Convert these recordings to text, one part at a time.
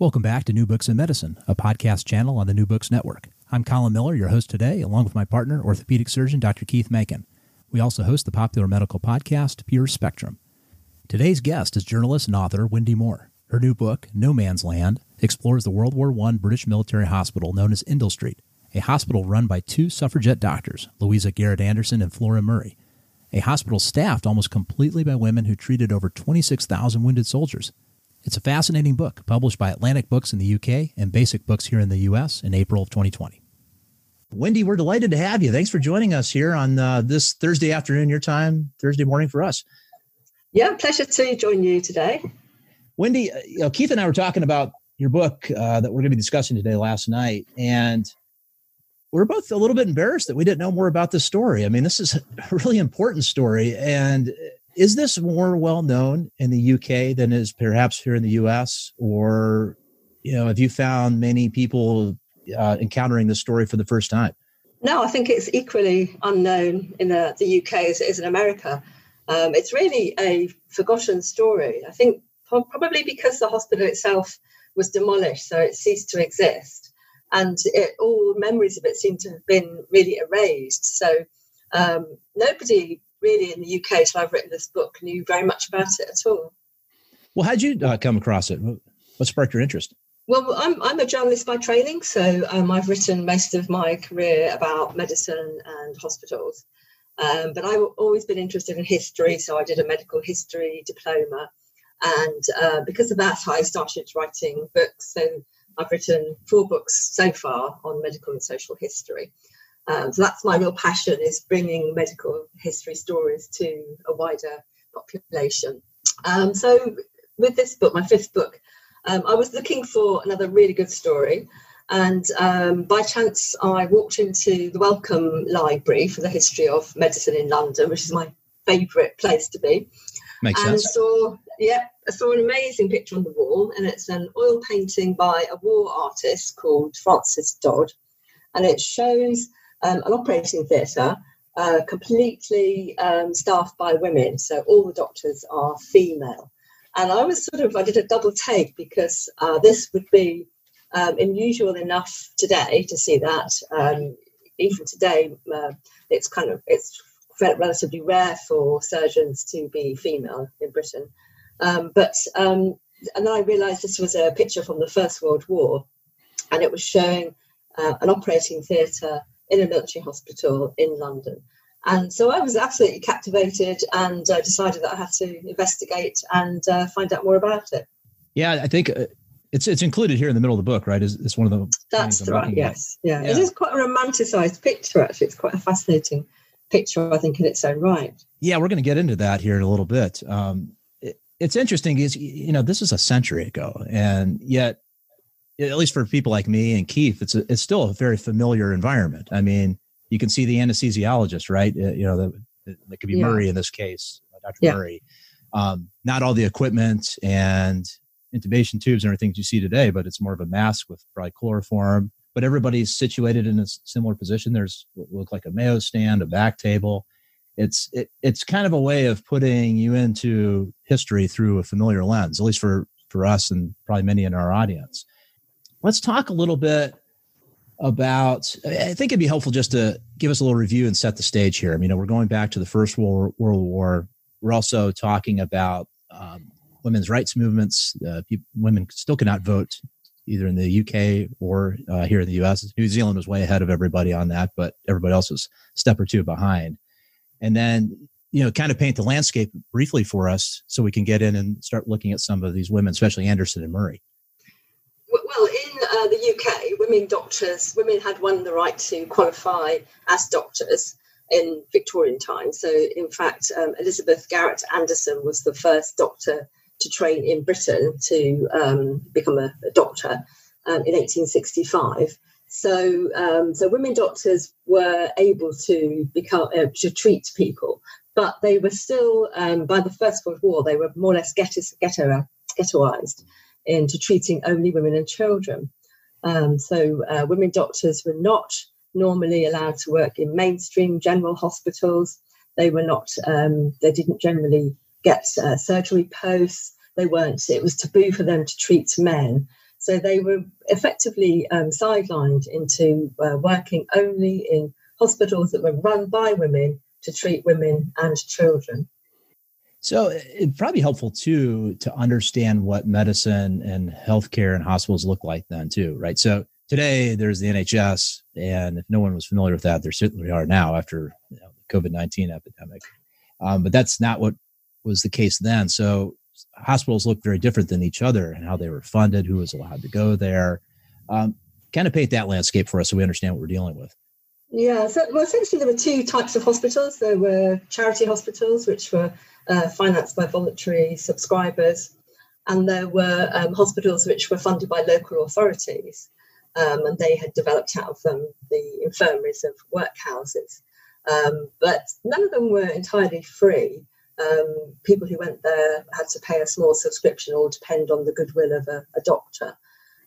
Welcome back to New Books in Medicine, a podcast channel on the New Books Network. I'm Colin Miller, your host today, along with my partner, orthopedic surgeon Dr. Keith Mankin. We also host the popular medical podcast, Pure Spectrum. Today's guest is journalist and author Wendy Moore. Her new book, No Man's Land, explores the World War I British military hospital known as Endell Street, a hospital run by two suffragette doctors, Louisa Garrett Anderson and Flora Murray. A hospital staffed almost completely by women who treated over 26,000 wounded soldiers. It's a fascinating book published by Atlantic Books in the UK and Basic Books here in the US in April of 2020. Wendy, we're delighted to have you. Thanks for joining us here on uh, this Thursday afternoon, your time, Thursday morning for us. Yeah, pleasure to join you today. Wendy, uh, you know, Keith and I were talking about your book uh, that we're going to be discussing today last night, and we're both a little bit embarrassed that we didn't know more about this story. I mean, this is a really important story, and is this more well known in the UK than is perhaps here in the US? Or, you know, have you found many people uh, encountering this story for the first time? No, I think it's equally unknown in the, the UK as it is in America. Um, it's really a forgotten story. I think probably because the hospital itself was demolished, so it ceased to exist, and it, all memories of it seem to have been really erased. So um, nobody really in the UK till I've written this book knew very much about it at all. Well, how'd you uh, come across it? What sparked your interest? Well, I'm, I'm a journalist by training, so um, I've written most of my career about medicine and hospitals. Um, but I've always been interested in history, so I did a medical history diploma. And uh, because of that, I started writing books. So I've written four books so far on medical and social history. Um, so that's my real passion is bringing medical history stories to a wider population. Um, so with this book, my fifth book, um, I was looking for another really good story. And um, by chance, I walked into the Wellcome Library for the History of Medicine in London, which is my favourite place to be. Makes and sense. saw, yeah, I saw an amazing picture on the wall, and it's an oil painting by a war artist called Francis Dodd, and it shows um, an operating theatre uh, completely um, staffed by women. So all the doctors are female. And I was sort of, I did a double take because uh, this would be um, unusual enough today to see that. Um, even today, uh, it's kind of, it's relatively rare for surgeons to be female in Britain. Um, but, um, and then I realised this was a picture from the First World War and it was showing uh, an operating theatre in a military hospital in London. And so I was absolutely captivated and uh, decided that I had to investigate and uh, find out more about it. Yeah, I think uh, it's it's included here in the middle of the book, right? Is it's one of the that's right. Yes, yeah. yeah. It is quite a romanticized picture. Actually, it's quite a fascinating picture, I think, in its own right. Yeah, we're going to get into that here in a little bit. Um, it, it's interesting, is you know this is a century ago, and yet at least for people like me and Keith, it's a, it's still a very familiar environment. I mean, you can see the anesthesiologist, right? Uh, you know, that that could be yeah. Murray in this case, uh, Dr. Yeah. Murray. Um, not all the equipment and intubation tubes and everything you see today, but it's more of a mask with probably chloroform. But everybody's situated in a similar position. There's look like a Mayo stand, a back table. It's it, it's kind of a way of putting you into history through a familiar lens, at least for for us and probably many in our audience let's talk a little bit about i think it'd be helpful just to give us a little review and set the stage here. I mean we're going back to the first world, world war. We're also talking about um, women's rights movements. Uh, people, women still cannot vote either in the uk or uh, here in the us new zealand was way ahead of everybody on that but everybody else was step or two behind. And then you know kind of paint the landscape briefly for us so we can get in and start looking at some of these women especially anderson and murray. Well, in uh, the UK, women doctors, women had won the right to qualify as doctors in Victorian times. So, in fact, um, Elizabeth Garrett Anderson was the first doctor to train in Britain to um, become a, a doctor um, in 1865. So, um, so women doctors were able to become uh, to treat people, but they were still um, by the First World War they were more or less ghetto, ghetto, ghettoized into treating only women and children. Um, so, uh, women doctors were not normally allowed to work in mainstream general hospitals. They were not. Um, they didn't generally get uh, surgery posts. They weren't. It was taboo for them to treat men. So they were effectively um, sidelined into uh, working only in hospitals that were run by women to treat women and children. So it'd probably helpful too to understand what medicine and healthcare and hospitals look like then too, right? So today there's the NHS, and if no one was familiar with that, there certainly are now after you know, the COVID nineteen epidemic. Um, but that's not what was the case then. So hospitals look very different than each other and how they were funded, who was allowed to go there. Um, kind of paint that landscape for us so we understand what we're dealing with. Yeah, so well, essentially there were two types of hospitals. There were charity hospitals, which were uh, financed by voluntary subscribers, and there were um, hospitals which were funded by local authorities, um, and they had developed out of um, the infirmaries of workhouses. Um, but none of them were entirely free um, people who went there had to pay a small subscription or depend on the goodwill of a, a doctor.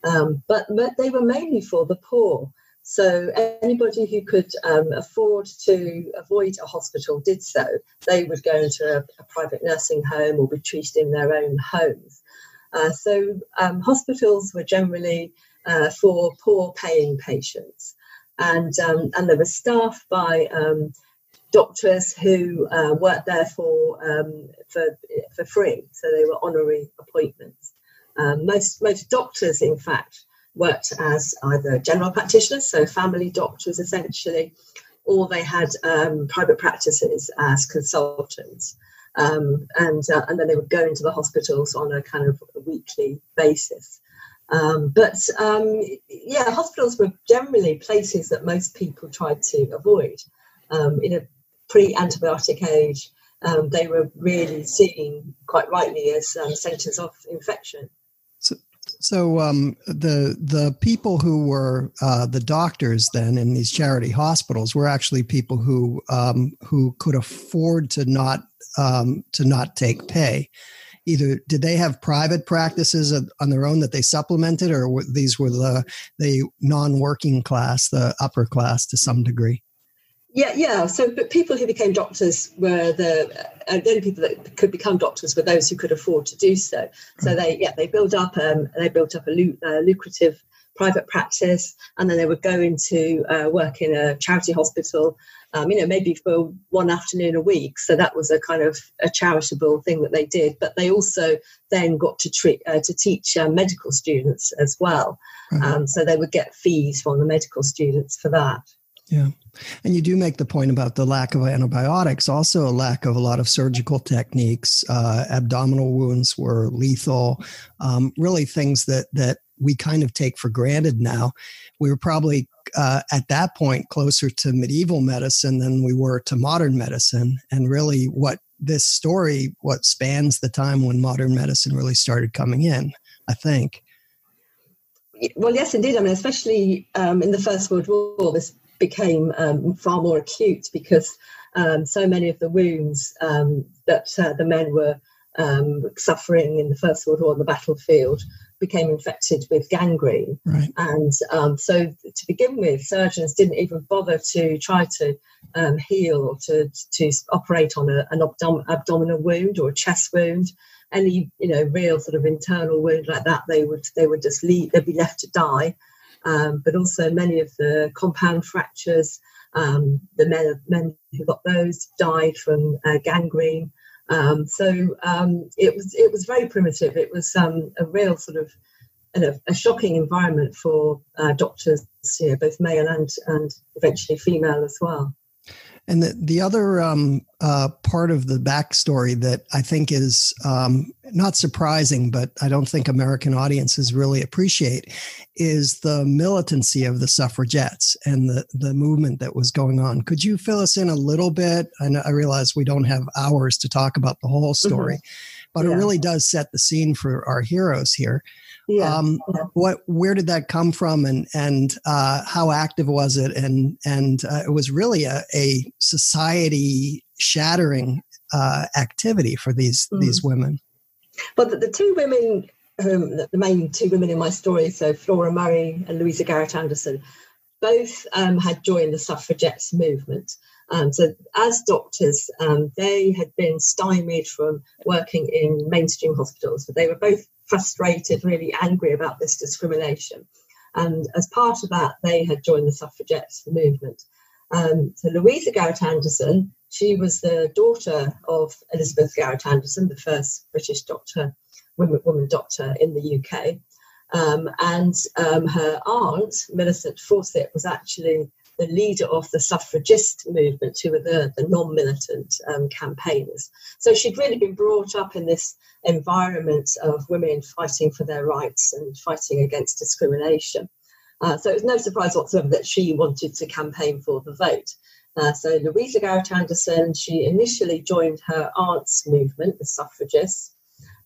Um, but, but, they were mainly for the poor. So anybody who could um, afford to avoid a hospital did so. They would go into a, a private nursing home or be treated in their own homes. Uh, so um, hospitals were generally uh, for poor paying patients. And, um, and they were staffed by um, doctors who uh, worked there for, um, for for free, so they were honorary appointments. Um, most most doctors, in fact, worked as either general practitioners, so family doctors essentially, or they had um, private practices as consultants. Um, and uh, and then they would go into the hospitals on a kind of weekly basis. Um, but um, yeah, hospitals were generally places that most people tried to avoid. Um, in a pre-antibiotic age, um, they were really seen quite rightly as centres of infection. So, um, the the people who were uh, the doctors then in these charity hospitals were actually people who um, who could afford to not um, to not take pay. Either did they have private practices on their own that they supplemented, or were, these were the the non-working class, the upper class to some degree? Yeah, yeah. So, but people who became doctors were the uh, the only people that could become doctors were those who could afford to do so. So hmm. they, yeah, they built up um, they built up a lu- uh, lucrative private practice, and then they would go into uh, work in a charity hospital. Um, you know, maybe for one afternoon a week. So that was a kind of a charitable thing that they did. But they also then got to treat uh, to teach uh, medical students as well. Mm-hmm. Um, so they would get fees from the medical students for that. Yeah. And you do make the point about the lack of antibiotics, also a lack of a lot of surgical techniques. Uh, abdominal wounds were lethal, um, really things that, that we kind of take for granted now. We were probably uh, at that point closer to medieval medicine than we were to modern medicine. And really, what this story, what spans the time when modern medicine really started coming in, I think. Well, yes, indeed. I mean, especially um, in the First World War, this became um, far more acute because um, so many of the wounds um, that uh, the men were um, suffering in the First World War on the battlefield became infected with gangrene. Right. And um, so, to begin with, surgeons didn't even bother to try to um, heal or to, to operate on a, an abdom- abdominal wound or a chest wound. Any you know real sort of internal wound like that, they would they would just leave. They'd be left to die um, but also many of the compound fractures. Um, the men, men who got those died from uh, gangrene. Um, so um, it was it was very primitive. It was um, a real sort of a, a shocking environment for uh, doctors, you know, both male and and eventually female as well. And the, the other um, uh, part of the backstory that I think is um, not surprising, but I don't think American audiences really appreciate is the militancy of the suffragettes and the, the movement that was going on. Could you fill us in a little bit? I, know, I realize we don't have hours to talk about the whole story, mm-hmm. But yeah. it really does set the scene for our heroes here. Yeah. Um, what? Where did that come from, and and uh, how active was it? And and uh, it was really a, a society shattering uh, activity for these mm. these women. But the, the two women, um, the main two women in my story, so Flora Murray and Louisa Garrett Anderson, both um, had joined the suffragettes movement. Um, so, as doctors, um, they had been stymied from working in mainstream hospitals, but they were both frustrated, really angry about this discrimination. And as part of that, they had joined the suffragettes movement. Um, so, Louisa Garrett Anderson, she was the daughter of Elizabeth Garrett Anderson, the first British doctor, woman, woman doctor in the UK. Um, and um, her aunt, Millicent Fawcett, was actually the leader of the suffragist movement, who were the, the non militant um, campaigners. So she'd really been brought up in this environment of women fighting for their rights and fighting against discrimination. Uh, so it was no surprise whatsoever that she wanted to campaign for the vote. Uh, so Louisa Garrett Anderson, she initially joined her aunt's movement, the suffragists,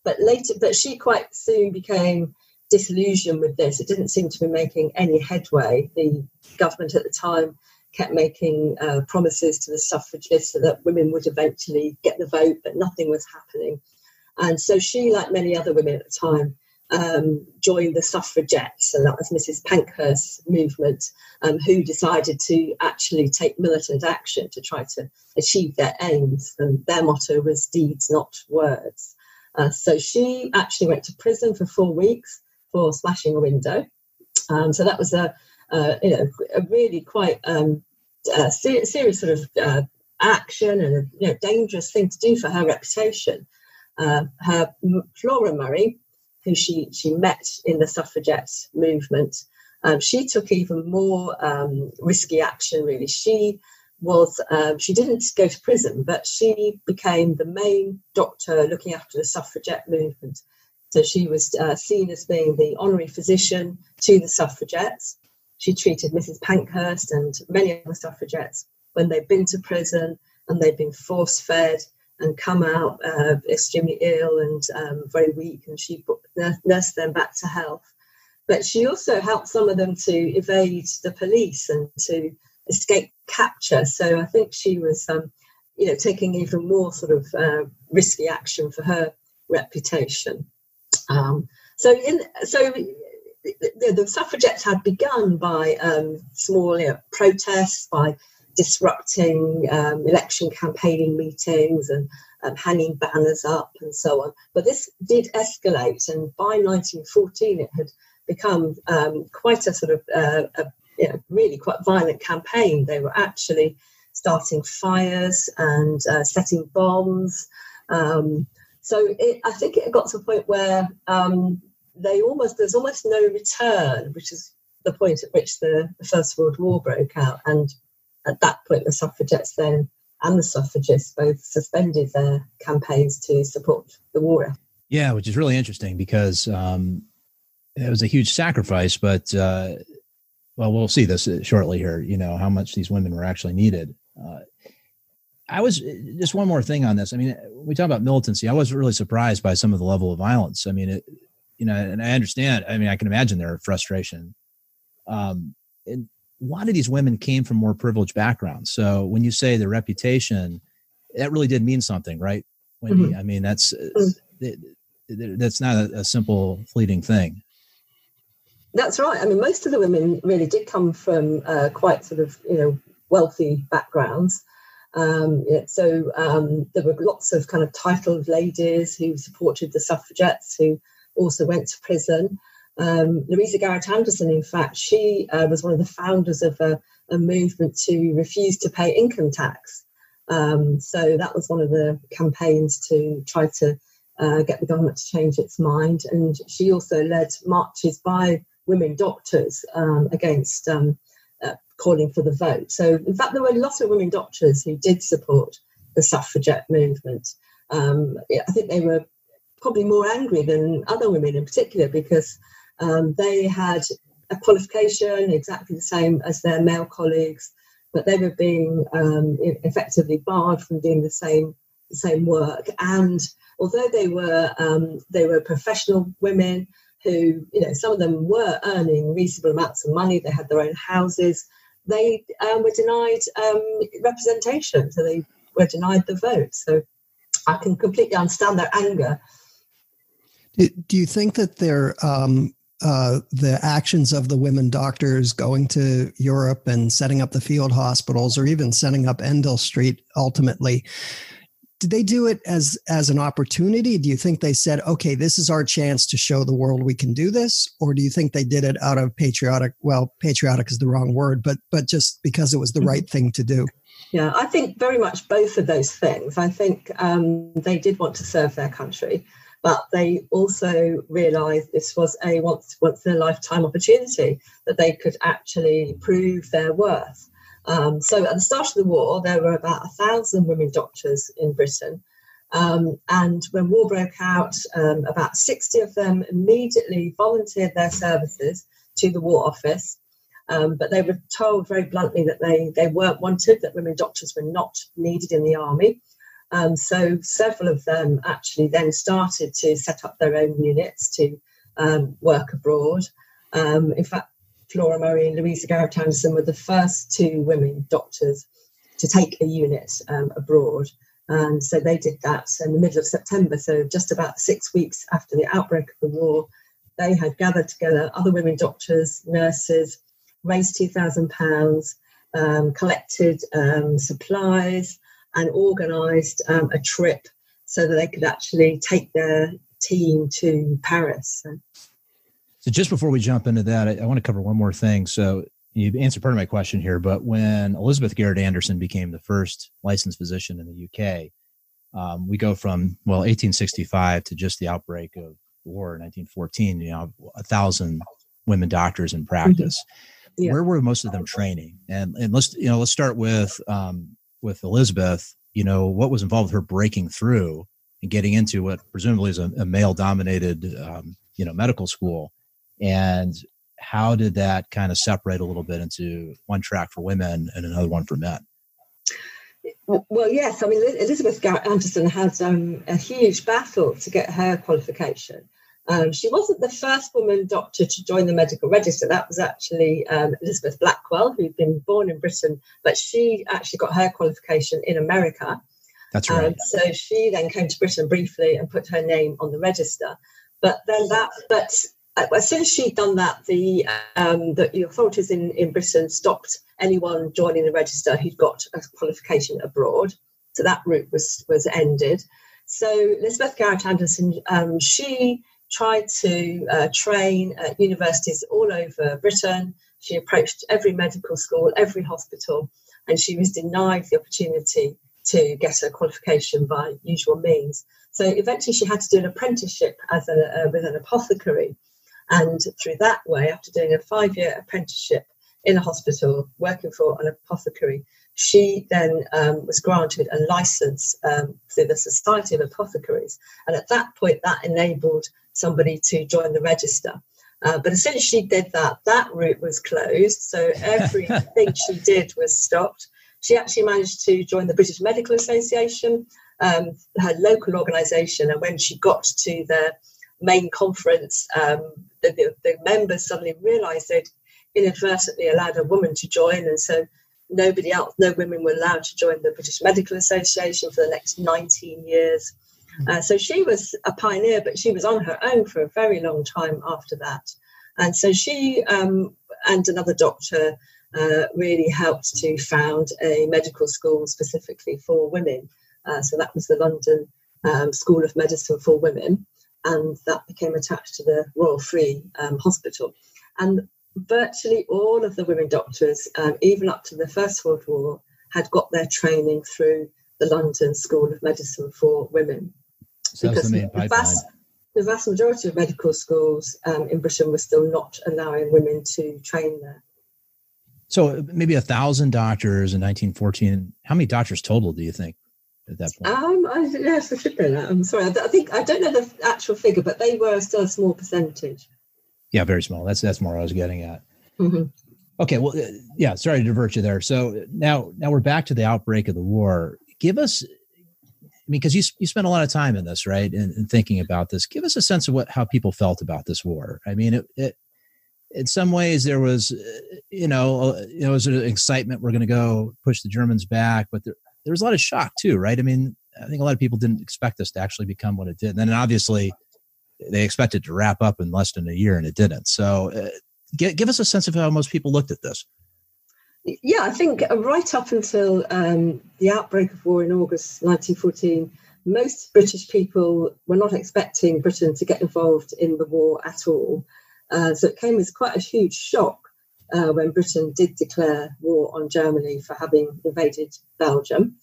but later, but she quite soon became disillusioned with this. It didn't seem to be making any headway. The government at the time kept making uh, promises to the suffragists that women would eventually get the vote, but nothing was happening. And so she, like many other women at the time, um, joined the suffragettes, and that was Mrs. Pankhurst's movement, um, who decided to actually take militant action to try to achieve their aims. And their motto was deeds, not words. Uh, so she actually went to prison for four weeks for smashing a window. Um, so that was a, you know a really quite um, ser- serious sort of uh, action and a you know, dangerous thing to do for her reputation. Uh, her Flora Murray, who she she met in the suffragette movement, um, she took even more um, risky action. Really, she was um, she didn't go to prison, but she became the main doctor looking after the suffragette movement so she was uh, seen as being the honorary physician to the suffragettes. She treated Mrs. Pankhurst and many other suffragettes when they'd been to prison and they'd been force fed and come out uh, extremely ill and um, very weak, and she nursed them back to health. But she also helped some of them to evade the police and to escape capture. So I think she was, um, you know, taking even more sort of uh, risky action for her reputation. Um, so, in, so the, the, suffragettes had begun by um, small you know, protests, by disrupting um, election campaigning meetings and um, hanging banners up and so on. But this did escalate, and by 1914 it had become um, quite a sort of uh, a, you know, really quite violent campaign. They were actually starting fires and uh, setting bombs. Um, so it, I think it got to a point where um, they almost there's almost no return, which is the point at which the, the First World War broke out, and at that point the suffragettes then and the suffragists both suspended their campaigns to support the war. Effort. Yeah, which is really interesting because um, it was a huge sacrifice, but uh, well, we'll see this shortly here. You know how much these women were actually needed. Uh, I was just one more thing on this. I mean, we talk about militancy. I was really surprised by some of the level of violence. I mean, it, you know, and I understand. I mean, I can imagine their frustration. Um, and a lot of these women came from more privileged backgrounds. So when you say the reputation, that really did mean something, right? Wendy, mm-hmm. I mean, that's mm-hmm. that's not a, a simple, fleeting thing. That's right. I mean, most of the women really did come from uh, quite sort of you know wealthy backgrounds. Um, so um, there were lots of kind of titled ladies who supported the suffragettes who also went to prison. Um, Louisa Garrett Anderson, in fact, she uh, was one of the founders of a, a, movement to refuse to pay income tax. Um, so that was one of the campaigns to try to uh, get the government to change its mind. And she also led marches by women doctors um, against um, calling for the vote. So, in fact, there were a lot of women doctors who did support the suffragette movement. Um, I think they were probably more angry than other women in particular because um, they had a qualification exactly the same as their male colleagues, but they were being um, effectively barred from doing the same the same work, and although they were um, they were professional women who, you know, some of them were earning reasonable amounts of money. They had their own houses. They um, were denied um, representation, so they were denied the vote. So I can completely understand their anger. Do you think that they're um, uh, the actions of the women doctors going to Europe and setting up the field hospitals, or even setting up Endell Street ultimately, did they do it as as an opportunity? Do you think they said, "Okay, this is our chance to show the world we can do this," or do you think they did it out of patriotic? Well, patriotic is the wrong word, but but just because it was the mm-hmm. right thing to do. Yeah, I think very much both of those things. I think um, they did want to serve their country but they also realised this was a once once in a lifetime opportunity that they could actually prove their worth. Um, so at the start of the war, there were about a thousand women doctors in Britain. Um, and when war broke out, um, about 60 of them immediately volunteered their services to the War Office. Um, but they were told very bluntly that they, they weren't wanted, that women doctors were not needed in the army. Um, so several of them actually then started to set up their own units to um, work abroad. In fact, Flora Murray and Louisa Garrett Anderson were the first two women doctors to take a unit um, abroad. And so they did that in the middle of September, so just about six weeks after the outbreak of the war. They had gathered together other women doctors, nurses, raised £2,000, um, collected um, supplies, and organised um, a trip so that they could actually take their team to Paris. So. So just before we jump into that, I, I want to cover one more thing. So you answered part of my question here, but when Elizabeth Garrett Anderson became the first licensed physician in the UK, um, we go from well 1865 to just the outbreak of war in 1914. You know, a thousand women doctors in practice. Mm-hmm. Yeah. Where were most of them training? And and let's you know let's start with um, with Elizabeth, you know, what was involved with her breaking through and getting into what presumably is a, a male dominated, um, you know, medical school. And how did that kind of separate a little bit into one track for women and another one for men? Well, yes. I mean, Elizabeth Garrett Anderson had um, a huge battle to get her qualification. Um, she wasn't the first woman doctor to join the medical register. That was actually um, Elizabeth Blackwell, who'd been born in Britain, but she actually got her qualification in America. That's right. Um, so she then came to Britain briefly and put her name on the register. But then that, but as soon as she'd done that, the um, the, authorities in, in Britain stopped anyone joining the register who'd got a qualification abroad. So that route was was ended. So Elizabeth Garrett Anderson, um, she tried to uh, train at universities all over Britain. She approached every medical school, every hospital, and she was denied the opportunity to get her qualification by usual means. So eventually, she had to do an apprenticeship as a, uh, with an apothecary. And through that way, after doing a five year apprenticeship in a hospital, working for an apothecary, she then um, was granted a license um, through the Society of Apothecaries. And at that point, that enabled somebody to join the register. Uh, but as soon as she did that, that route was closed. So everything she did was stopped. She actually managed to join the British Medical Association, um, her local organisation. And when she got to the main conference, um, the, the, the, members suddenly realised they'd inadvertently allowed a woman to join. And so nobody else, no women were allowed to join the British Medical Association for the next 19 years. Uh, so she was a pioneer, but she was on her own for a very long time after that. And so she um, and another doctor uh, really helped to found a medical school specifically for women. Uh, so that was the London um, School of Medicine for Women, and that became attached to the Royal Free um, Hospital. And virtually all of the women doctors, um, even up to the First World War, had got their training through the London School of Medicine for Women. So because the, the, vast, the vast majority of medical schools um, in Britain were still not allowing women to train there. So maybe a thousand doctors in 1914. How many doctors total do you think at that point? Um, I, yes, I should know that. I'm sorry. I think I don't know the actual figure, but they were still a small percentage. Yeah, very small. That's that's more I was getting at. Mm-hmm. Okay, well, uh, yeah. Sorry to divert you there. So now now we're back to the outbreak of the war. Give us I mean, because you you spent a lot of time in this, right, and, and, thinking about this. Give us a sense of what how people felt about this war. I mean, it, it in some ways there was, uh, you know, it was an excitement. We're going to go push the Germans back, but there there was a lot of shock too, right? I mean, I think a lot of people didn't expect this to actually become what it did. And then obviously they expected to wrap up in less than a year, and it didn't. So, uh, give give us a sense of how most people looked at this. Yeah, I think uh, right up until um, the outbreak of war in August 1914, most British people were not expecting Britain to get involved in the war at all. Uh, so it came as quite a huge shock uh, when Britain did declare war on Germany for having invaded Belgium.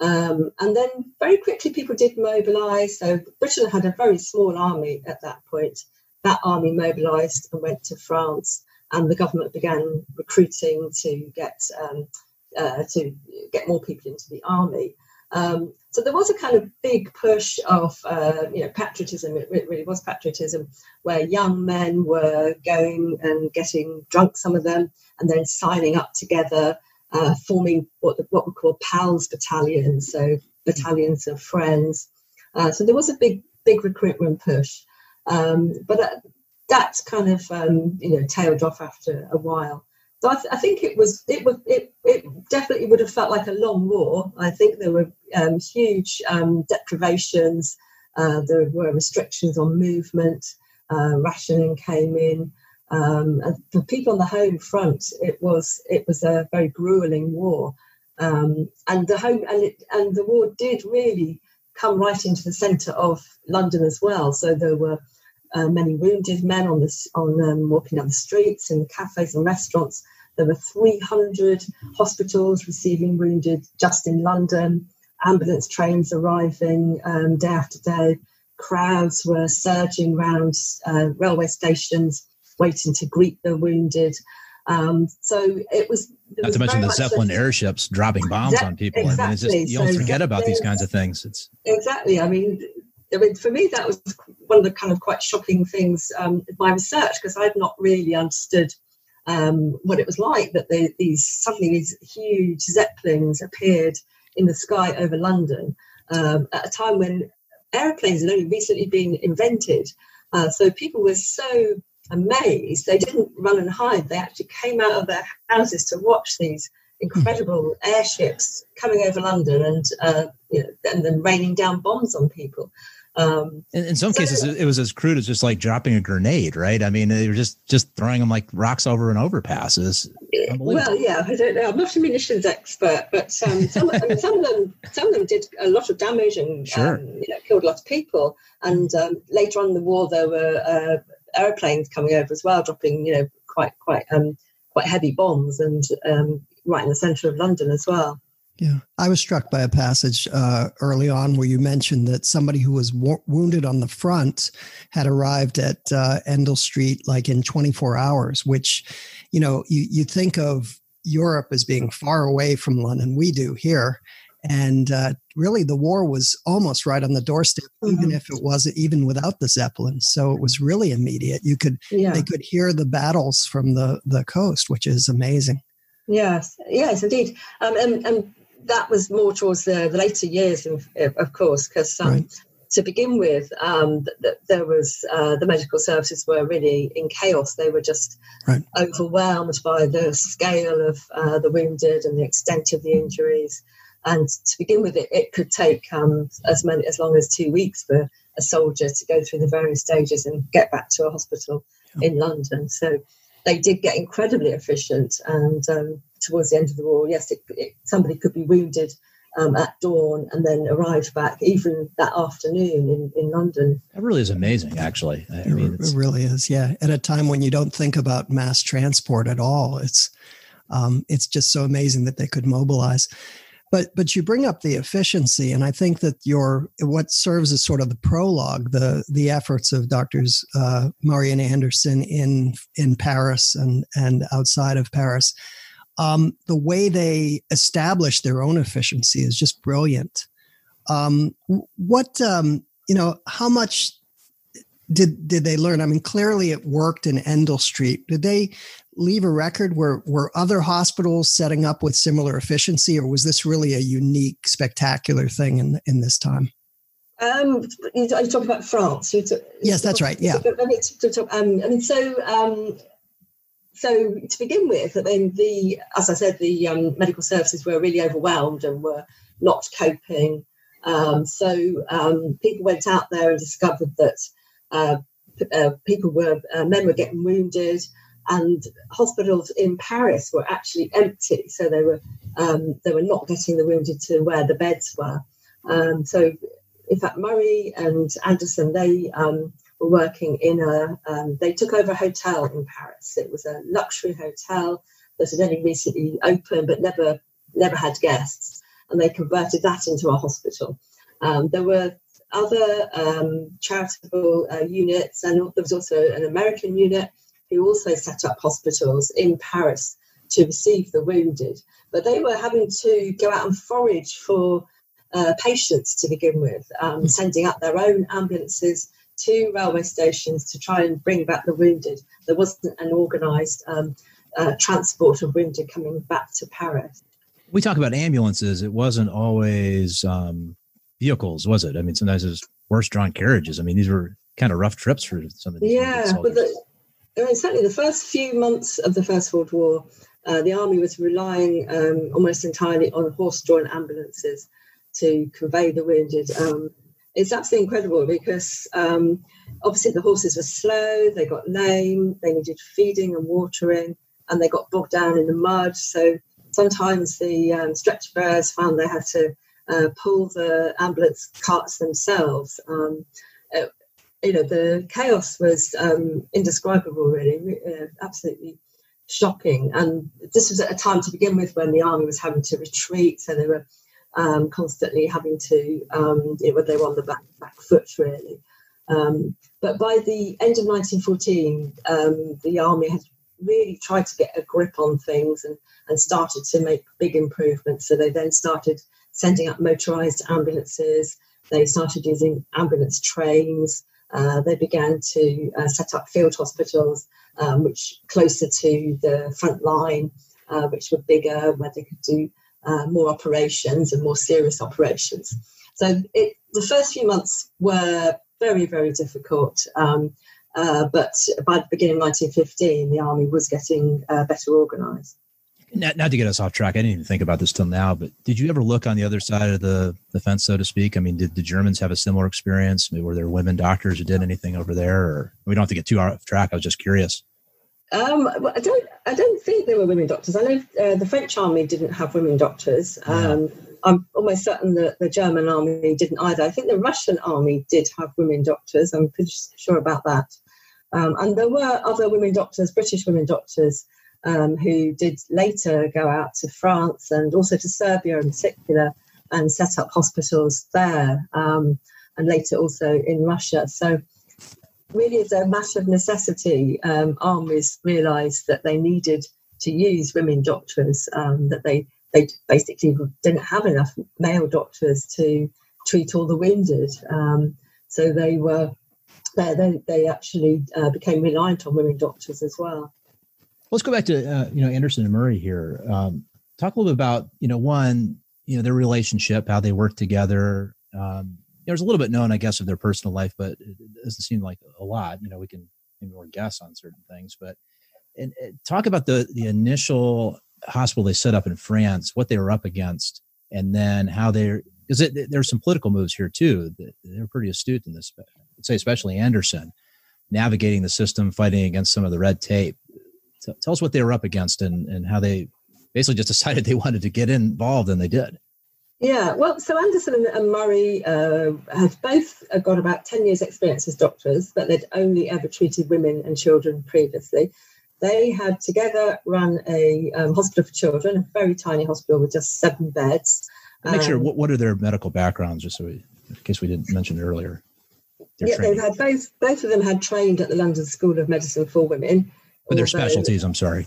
Um, and then very quickly people did mobilise. So Britain had a very small army at that point. That army mobilised and went to France and the government began recruiting to get um, uh, to get more people into the army. Um, so there was a kind of big push of uh, you know patriotism. It really was patriotism, where young men were going and getting drunk, some of them, and then signing up together, uh, forming what what we call pals battalions, so battalions of friends. Uh, so there was a big big recruitment push. Um, but uh, that kind of um, you know tailed off after a while. So I, th- I, think it was it was it, it definitely would have felt like a long war. I think there were um, huge um, deprivations. Uh, there were restrictions on movement. Uh, rationing came in. Um, and for people on the home front, it was it was a very grueling war. Um, and the home and it, and the war did really come right into the centre of London as well. So there were uh, many wounded men on this on um, walking down the streets in the cafes and restaurants. There were 300 hospitals receiving wounded just in London. Ambulance trains arriving um, day after day. Crowds were surging around uh, railway stations, waiting to greet the wounded. Um, so it was. Not to mention the Zeppelin a, airships dropping bombs on people. Exactly. I mean, it's just, you don't so forget about these kinds of things. It's exactly. I mean, I mean, for me, that was one of the kind of quite shocking things um, in my research because I'd not really understood um, what it was like that they, these suddenly these huge zeppelins appeared in the sky over London um, at a time when aeroplanes had only recently been invented. Uh, so people were so amazed they didn't run and hide. They actually came out of their houses to watch these incredible airships coming over London and uh, you know, and then raining down bombs on people. Um, in, in, some so, cases, it was as crude as just like dropping a grenade, right? I mean, they were just just throwing them like rocks over an overpasses. Well, yeah, I don't know. I'm not a munitions expert, but um, some, I mean, some of them some of them did a lot of damage and sure. um, you know killed a lot of people. And um, later on in the war, there were uh, airplanes coming over as well, dropping you know quite quite um, quite heavy bombs and um, right in the centre of London as well. Yeah, I was struck by a passage uh, early on where you mentioned that somebody who was wo- wounded on the front had arrived at uh, Endell Street like in 24 hours, which, you know, you, you think of Europe as being far away from London. We do here. And uh, really, the war was almost right on the doorstep, mm-hmm. even if it wasn't, even without the Zeppelins. So it was really immediate. You could, yeah. they could hear the battles from the the coast, which is amazing. Yes, yes, indeed. Um, and, and that was more towards the, the later years, of, of course, because um, right. to begin with, um, th- th- there was uh, the medical services were really in chaos. They were just right. overwhelmed by the scale of uh, the wounded and the extent of the injuries. And to begin with, it, it could take um, as many as long as two weeks for a soldier to go through the various stages and get back to a hospital yeah. in London. So they did get incredibly efficient and um, towards the end of the war, yes, it, it, somebody could be wounded um, at dawn and then arrive back even that afternoon in, in London. That really is amazing, actually. I mean, it really is. Yeah, at a time when you don't think about mass transport at all, it's um, it's just so amazing that they could mobilize. But but you bring up the efficiency, and I think that your what serves as sort of the prologue, the the efforts of doctors uh, and Anderson in in Paris and and outside of Paris um, the way they establish their own efficiency is just brilliant. Um, what um, you know, how much did did they learn? I mean, clearly it worked in Endell Street. Did they leave a record? Were were other hospitals setting up with similar efficiency, or was this really a unique, spectacular thing in in this time? Um, you, you talk about France. Talk, yes, that's right. Yeah. I mean, to, to, um, I mean, so um, so to begin with, I mean, the as I said, the um, medical services were really overwhelmed and were not coping. Um, so um, people went out there and discovered that uh, uh, people were uh, men were getting wounded, and hospitals in Paris were actually empty. So they were um, they were not getting the wounded to where the beds were. Um, so in fact, Murray and Anderson they um, were working in a um, they took over a hotel in Paris. It was a luxury hotel that had only recently opened but never never had guests, and they converted that into a hospital. Um, there were other um, charitable uh, units, and there was also an American unit who also set up hospitals in Paris to receive the wounded. But they were having to go out and forage for uh, patients to begin with, um, hmm. sending up their own ambulances to railway stations to try and bring back the wounded. There wasn't an organised um, uh, transport of wounded coming back to Paris. We talk about ambulances. It wasn't always um, vehicles, was it? I mean, sometimes it was horse drawn carriages. I mean, these were kind of rough trips for some of these. Yeah, but the, I mean, certainly the first few months of the First World War, uh, the army was relying um, almost entirely on horse drawn ambulances to convey the wounded. Um, it's absolutely incredible because um, obviously the horses were slow, they got lame, they needed feeding and watering, and they got bogged down in the mud. So sometimes the um, stretcher bearers found they had to uh, pull the ambulance carts themselves. Um, uh, you know, the chaos was um, indescribable, really, uh, absolutely shocking. And this was at a time to begin with when the army was having to retreat, so they were um, constantly having to, um, you know, they were on the back, back foot, really. Um, but by the end of 1914, um, the army had really tried to get a grip on things and, and started to make big improvements. So they then started sending up motorized ambulances. They started using ambulance trains. Uh, they began to uh, set up field hospitals, um, which closer to the front line, uh, which were bigger, where they could do uh, more operations and more serious operations. So it, the first few months were very, very difficult. Um, uh, but by the beginning of 1915, the army was getting better organised. Not, not, to get us off track, I didn't even think about this till now, but did you ever look on the other side of the, the fence, so to speak? I mean, did the Germans have a similar experience? I mean, were there women doctors who did anything over there? Or we don't have to get too off track. I was just curious. Um, I don't. I don't think there were women doctors. I know uh, the French army didn't have women doctors. Um, yeah. I'm almost certain that the German army didn't either. I think the Russian army did have women doctors. I'm pretty sure about that. Um, and there were other women doctors, British women doctors, um, who did later go out to France and also to Serbia in particular and set up hospitals there, um, and later also in Russia. So, really, as a matter of necessity, um, armies realised that they needed to use women doctors, um, that they, they basically didn't have enough male doctors to treat all the wounded. Um, so, they were they, they, actually uh, became reliant on women doctors as well. Let's go back to uh, you know Anderson and Murray here. Um, talk a little bit about you know one you know their relationship, how they work together. Um, there's a little bit known, I guess, of their personal life, but it doesn't seem like a lot. You know, we can maybe more guess on certain things, but and, and talk about the the initial hospital they set up in France, what they were up against, and then how they because there's some political moves here too. They're pretty astute in this. I'd say especially Anderson, navigating the system, fighting against some of the red tape tell us what they were up against and, and how they basically just decided they wanted to get involved and they did. Yeah, well, so Anderson and, Murray uh, had both uh, got about 10 years' experience as doctors, but they'd only ever treated women and children previously. They had together run a um, hospital for children, a very tiny hospital with just seven beds. Make um, sure, what, what are their medical backgrounds, just so we, in case we didn't mention earlier? Yeah, they had both, both of them had trained at the London School of Medicine for Women with their specialties. I'm sorry.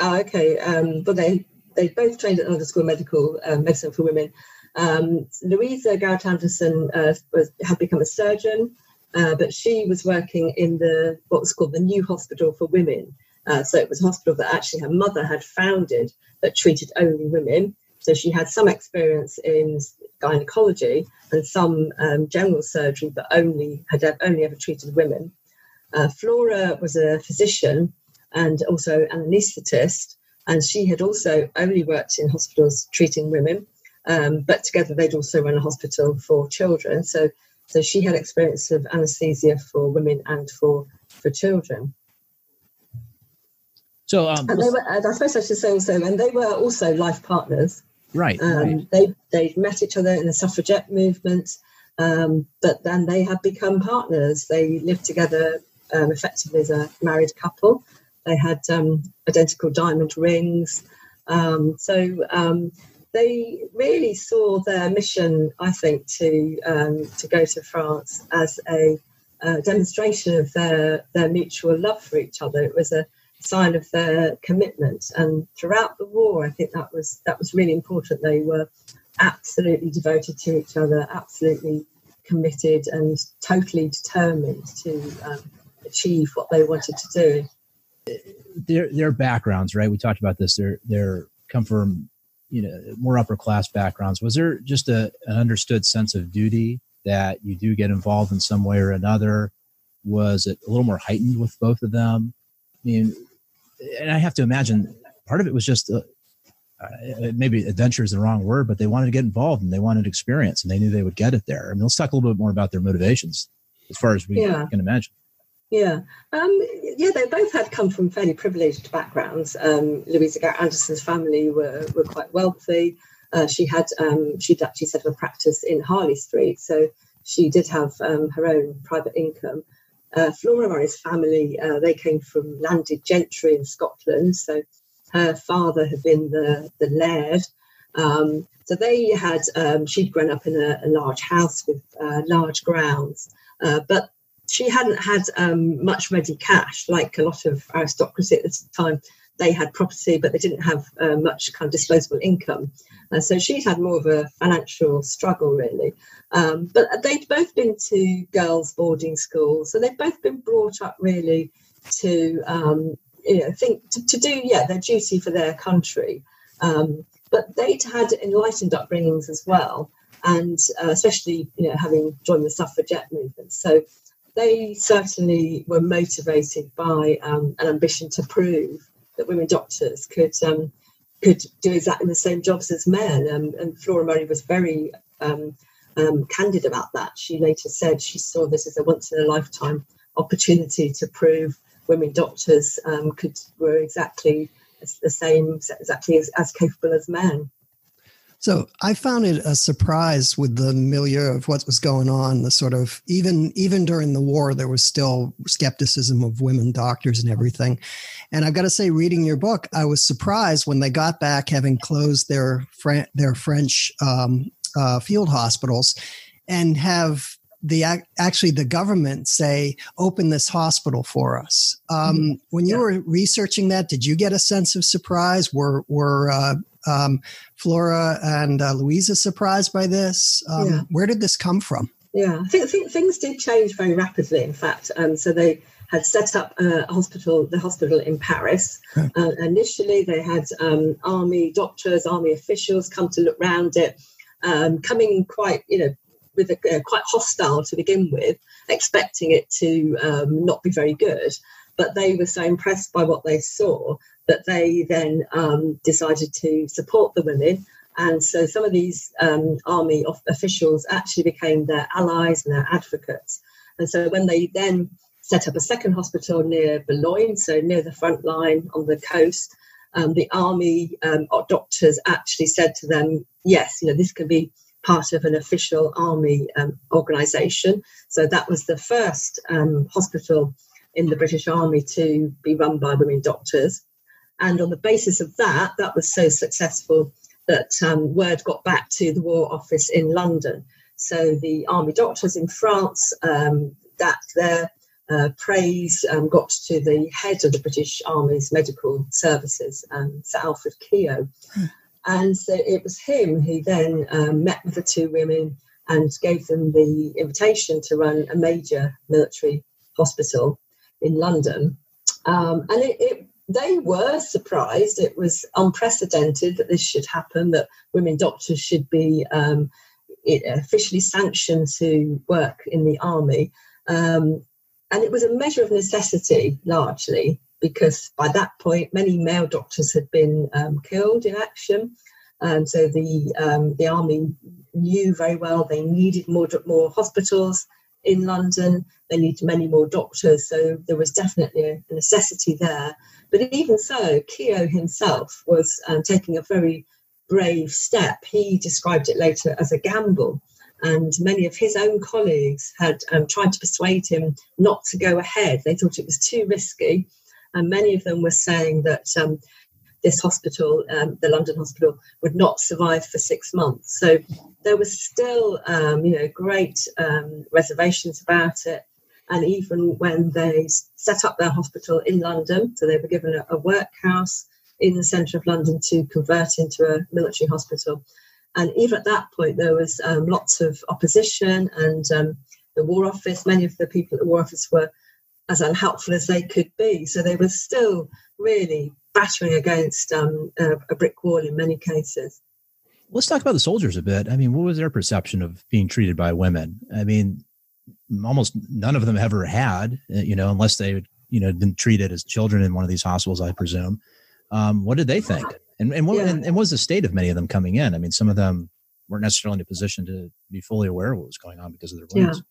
Oh, okay. Um, but they they both trained at London School of Medical uh, Medicine for Women. Um, Louisa Garrett Anderson uh, was, had become a surgeon. uh, but she was working in the what was called the New Hospital for Women. Uh, so it was a hospital that actually her mother had founded that treated only women. So she had some experience in gynecology and some um, general surgery, but only had only ever treated women. Uh, Flora was a physician and also an anaesthetist, and she had also only worked in hospitals treating women. Um, but together they'd also run a hospital for children. So, so she had experience of anaesthesia for women and for for children. So, um, and they were, and I suppose I should say also, and they were also life partners. Right. Um, right. They they met each other in the suffragette movement, um, but then they had become partners. They lived together um, effectively as a married couple. They had um, identical diamond rings. Um, so um, they really saw their mission, I think, to to go to France as a, a demonstration of their their mutual love for each other. It was a sign of their commitment. And throughout the war, I think that was that was really important. They were absolutely devoted to each other, absolutely committed, and totally determined to um, achieve what they wanted to do. Their their backgrounds, right? We talked about this. They're they're come from you know more upper class backgrounds. Was there just a, an understood sense of duty that you do get involved in some way or another? Was it a little more heightened with both of them? I mean, and I have to imagine part of it was just uh, uh, maybe adventure is the wrong word, but they wanted to get involved and they wanted experience and they knew they would get it there. I mean, let's talk a little bit more about their motivations as far as we yeah. can imagine. Yeah, um, yeah, they both had come from fairly privileged backgrounds. Um, Louisa Garrett Anderson's family were, were quite wealthy. Uh, she had um, she'd actually set up a practice in Harley Street, so she did have um, her own private income. Uh, Flora Murray's family, uh, they came from landed gentry in Scotland. So her father had been the, the laird. Um, so they had, um, she'd grown up in a, a large house with uh, large grounds, uh, but she hadn't had um, much ready cash like a lot of aristocracy at the time they had property, but they didn't have uh, much kind of disposable income. Uh, so she's had more of a financial struggle, really. Um, but they'd both been to girls' boarding schools, so they'd both been brought up really to, um, you know, think to, to, do, yeah, their duty for their country. Um, but they'd had enlightened upbringings as well, and uh, especially, you know, having joined the suffragette movement. So they certainly were motivated by um, an ambition to prove that women doctors could um, could do exactly the same jobs as men. Um, and Flora Murray was very um, um, candid about that. She later said she saw this as a once in a lifetime opportunity to prove women doctors um, could were exactly the same, exactly as, as capable as men. So I found it a surprise with the milieu of what was going on. The sort of even even during the war, there was still skepticism of women doctors and everything. And I've got to say, reading your book, I was surprised when they got back, having closed their their French um, uh, field hospitals, and have the actually the government say open this hospital for us um, mm-hmm. when you yeah. were researching that did you get a sense of surprise were were uh, um, Flora and uh, Louisa surprised by this? Um, yeah. Where did this come from? Yeah, I think, things did change very rapidly. In fact, um, so they had set up a hospital, the hospital in Paris. Uh, initially, they had um, army doctors, army officials come to look round it, um, coming quite, you know, with a uh, quite hostile to begin with, expecting it to um, not be very good. But they were so impressed by what they saw that they then um, decided to support the women. And so some of these um, army officials actually became their allies and their advocates. And so when they then set up a second hospital near Boulogne, so near the front line on the coast, um, the army um, doctors actually said to them, yes, you know, this can be part of an official army um, organisation. So that was the first um, hospital in the British Army to be run by women doctors. And on the basis of that, that was so successful that um, word got back to the War Office in London. So the army doctors in France, um, that their uh, praise um, got to the head of the British Army's medical services, um, Sir Alfred Keogh. Hmm. And so it was him who then um, met with the two women and gave them the invitation to run a major military hospital in London. Um, and it, it, they were surprised. It was unprecedented that this should happen, that women doctors should be um, officially sanctioned to work in the army. Um, and it was a measure of necessity largely because by that point many male doctors had been um, killed in action. And so the um, the army knew very well they needed more more hospitals in London. They needed many more doctors. So there was definitely a necessity there. But even so, Keogh himself was um, taking a very brave step. He described it later as a gamble and many of his own colleagues had um, tried to persuade him not to go ahead. They thought it was too risky, and many of them were saying that um, this hospital, um, the London hospital, would not survive for six months. So there was still, um, you know, great um, reservations about it. And even when they set up their hospital in London, so they were given a, a workhouse in the centre of London to convert into a military hospital and even at that point, there was um, lots of opposition, and um, the War Office, many of the people at the War Office were as unhelpful as they could be. So they were still really battering against um, a, a brick wall in many cases. Let's talk about the soldiers a bit. I mean, what was their perception of being treated by women? I mean, almost none of them ever had, uh, you know, unless they, you know, been treated as children in one of these hospitals, I presume. Um, what did they think? And and what, yeah. and, and was the state of many of them coming in? I mean, some of them weren't necessarily in a position to be fully aware of what was going on because of their wounds. Yeah.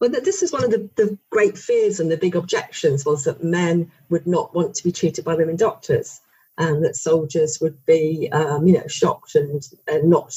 Well, this is one of the, the great fears and the big objections was that men would not want to be treated by women doctors, and that soldiers would be, um, you know, shocked and, and not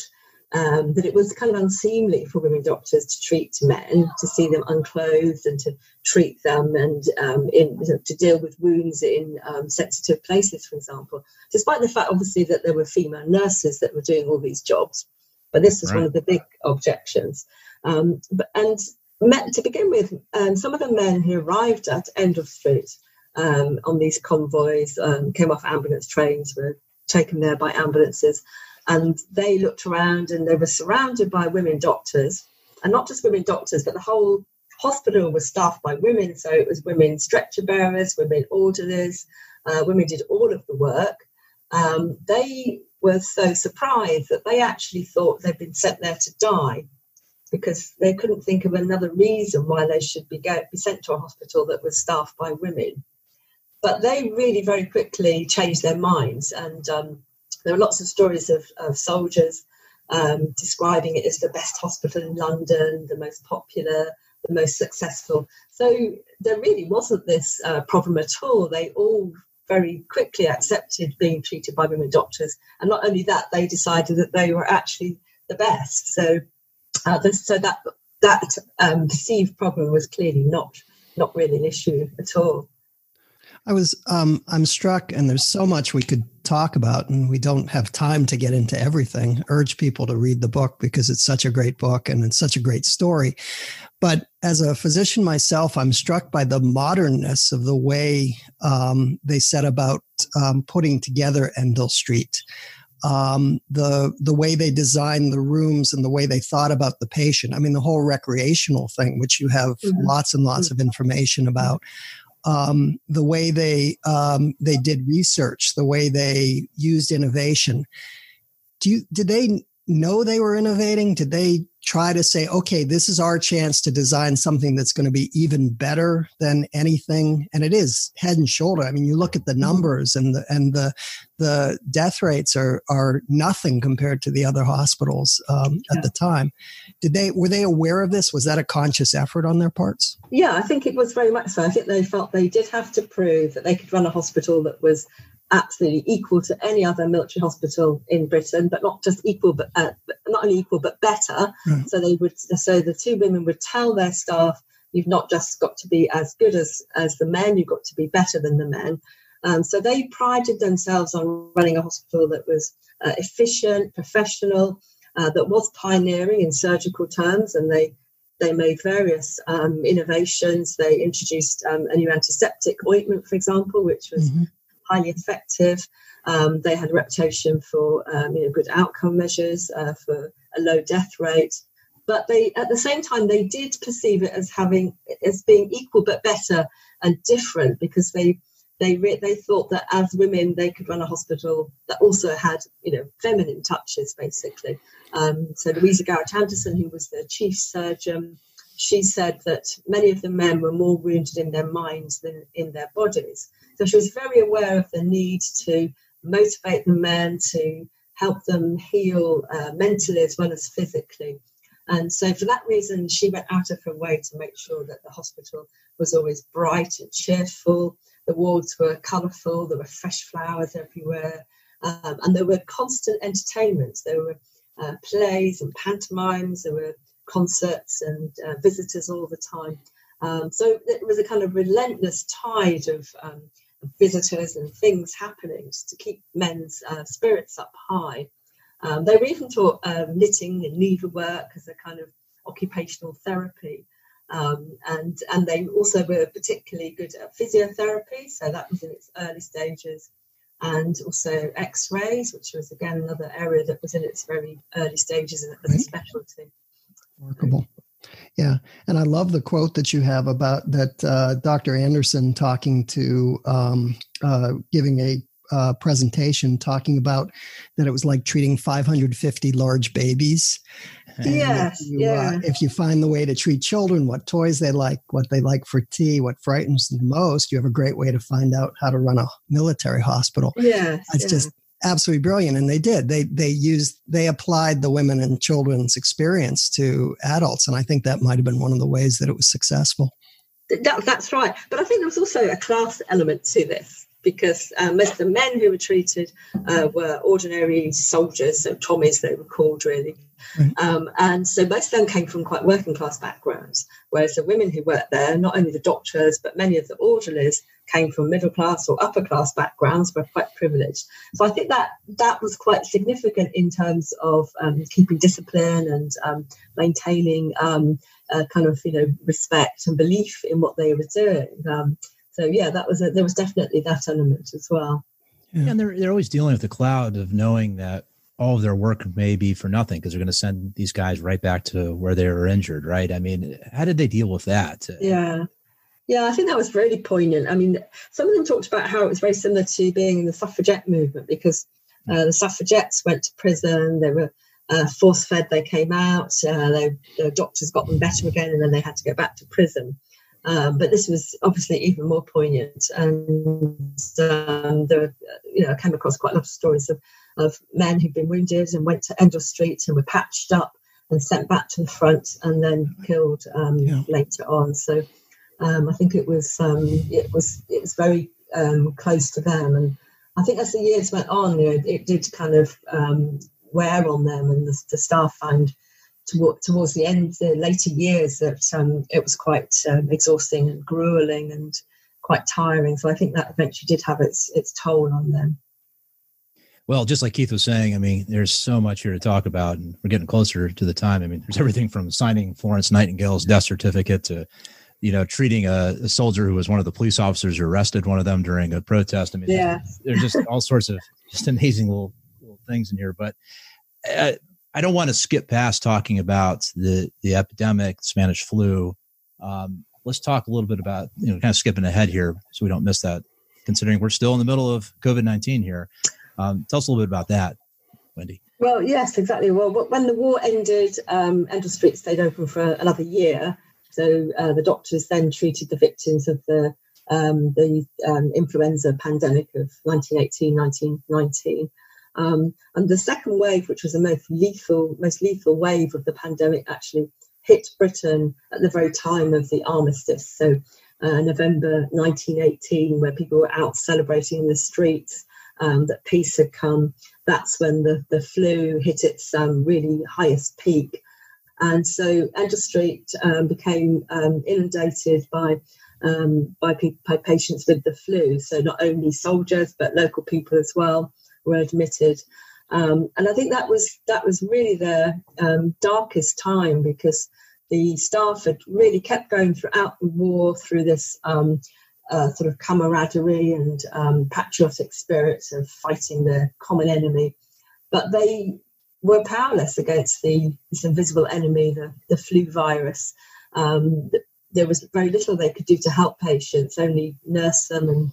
um, that it was kind of unseemly for women doctors to treat men, to see them unclothed and to treat them and um, in, to deal with wounds in um, sensitive places, for example. Despite the fact, obviously, that there were female nurses that were doing all these jobs, but this was right. one of the big objections. Um, but, and met, to begin with, um, some of the men who arrived at Endell Street um, on these convoys came off ambulance trains, were taken there by ambulances and they looked around and they were surrounded by women doctors, and not just women doctors, but the whole hospital was staffed by women. So it was women stretcher bearers, women orderlies, uh, women did all of the work. Um, they were so surprised that they actually thought they'd been sent there to die because they couldn't think of another reason why they should be, go, be sent to a hospital that was staffed by women. But they really very quickly changed their minds and um, there are lots of stories of, of soldiers um, describing it as the best hospital in London, the most popular, the most successful. So there really wasn't this uh, problem at all. They all very quickly accepted being treated by women doctors, and not only that, they decided that they were actually the best. So, uh, so that that um, perceived problem was clearly not not really an issue at all. I was um, I'm struck, and there's so much we could talk about, and we don't have time to get into everything. Urge people to read the book because it's such a great book and it's such a great story. But as a physician myself, I'm struck by the modernness of the way um, they set about um, putting together Endell Street. Um, the the way they designed the rooms and the way they thought about the patient. I mean, the whole recreational thing, which you have mm-hmm. lots and lots of information about um, the way they um, they did research, the way they used innovation. Do you did they know they were innovating? Did they try to say, okay, this is our chance to design something that's going to be even better than anything? And it is head and shoulder. I mean, you look at the mm-hmm. numbers and the and the the death rates are are nothing compared to the other hospitals um, yeah. at the time. Did they were they aware of this? Was that a conscious effort on their parts? Yeah, I think it was very much so. I think they felt they did have to prove that they could run a hospital that was absolutely equal to any other military hospital in Britain, but not just equal, but uh, not only equal, but better. Right. So they would, so the two women would tell their staff, "You've not just got to be as good as as the men; you've got to be better than the men." Um, so they prided themselves on running a hospital that was uh, efficient, professional, uh, that was pioneering in surgical terms, and they they made various um, innovations. They introduced um, a new antiseptic ointment, for example, which was mm-hmm highly effective. Um, they had a reputation for um, you know, good outcome measures, uh, for a low death rate. but they at the same time they did perceive it as having as being equal but better and different because they they re- they thought that as women they could run a hospital that also had you know feminine touches basically. Um, so Louisa Garrett Anderson, who was the chief surgeon, she said that many of the men were more wounded in their minds than in their bodies. So she was very aware of the need to motivate the men to help them heal uh, mentally as well as physically. And so, for that reason, she went out of her way to make sure that the hospital was always bright and cheerful. The wards were colourful, there were fresh flowers everywhere, um, and there were constant entertainments. There were uh, plays and pantomimes, there were concerts and uh, visitors all the time. Um, so it was a kind of relentless tide of, um, visitors and things happening to keep men's uh, spirits up high. Um, they were even taught um, knitting and needlework as a kind of occupational therapy. Um, and and they also were particularly good at physiotherapy, so that was in its early stages, and also X-rays, which was again another area that was in its very early stages as a specialty. Remarkable. Yeah, and I love the quote that you have about that uh, Dr. Anderson talking to um, uh, giving a uh, presentation talking about that it was like treating 550 large babies. yes, if you, yeah. Uh, if you find the way to treat children, what toys they like, what they like for tea, what frightens them most, you have a great way to find out how to run a military hospital. Yeah, it's yeah. just absolutely brilliant and they did. They they used they applied the women and children's experience to adults and i think that might have been one of the ways that it was successful. That, that's right. But i think there was also a class element to this because uh, most of the men who were treated uh, were ordinary soldiers, so Tommies they were called really. Um, and so most of them came from quite working class backgrounds, whereas the women who worked there, not only the doctors, but many of the orderlies came from middle class or upper class backgrounds, were quite privileged. So I think that that was quite significant in terms of um, keeping discipline and um, maintaining um, kind of you know respect and belief in what they were doing. Um, so yeah, that was a, there was definitely that element as well. Yeah. And they're they're always dealing with the cloud of knowing that all of their work may be for nothing because they're going to send these guys right back to where they were injured, right? I mean, how did they deal with that? Yeah. Yeah, I think that was really poignant. I mean, some of them talked about how it was very similar to being in the suffragette movement because uh, the suffragettes went to prison, they were uh, force fed, they came out, uh, they, the doctors got them better again, and then they had to go back to prison. Um, but this was obviously even more poignant, and um, there, you know, I came across quite a lot of stories of, of men who'd been wounded and went to Endell Street and were patched up and sent back to the front and then killed um, yeah. later on. So um, I think it was um, it was it was very um, close to them, and I think as the years went on, you know, it did kind of wear on them, and the, the staff found towards the end, the later years, that um, it was quite um, exhausting and grueling and quite tiring. So I think that eventually did have its its toll on them. Well, just like Keith was saying, I mean, there's so much here to talk about, and we're getting closer to the time. I mean, there's everything from signing Florence Nightingale's death certificate to, you know, treating a, a soldier who was one of the police officers who arrested one of them during a protest. I mean, yeah. there's, just all sorts of just amazing little, little things in here. But uh, I don't want to skip past talking about the the epidemic, the Spanish flu. Um, let's talk a little bit about you know kind of skipping ahead here so we don't miss that. Considering we're still in the middle of COVID nineteen here, um, tell us a little bit about that, Wendy. Well, yes, exactly. Well, when the war ended, um, Endell Street stayed open for another year. So uh, the doctors then treated the victims of the um, the um, influenza pandemic of 1918, 1919. Um, and the second wave, which was the most lethal, most lethal wave of the pandemic, actually hit Britain at the very time of the armistice. So uh, November 1918, where people were out celebrating in the streets um, that peace had come. That's when the, the flu hit its um, really highest peak. And so Endell Street um, became um, inundated by um, by, pe- by patients with the flu. So not only soldiers, but local people as well were admitted. Um, and I think that was that was really the um, darkest time because the staff had really kept going throughout the war through this um, uh, sort of camaraderie and patriotic spirit of fighting the common enemy. But they were powerless against the this invisible enemy, the, the flu virus. Um, there was very little they could do to help patients, only nurse them and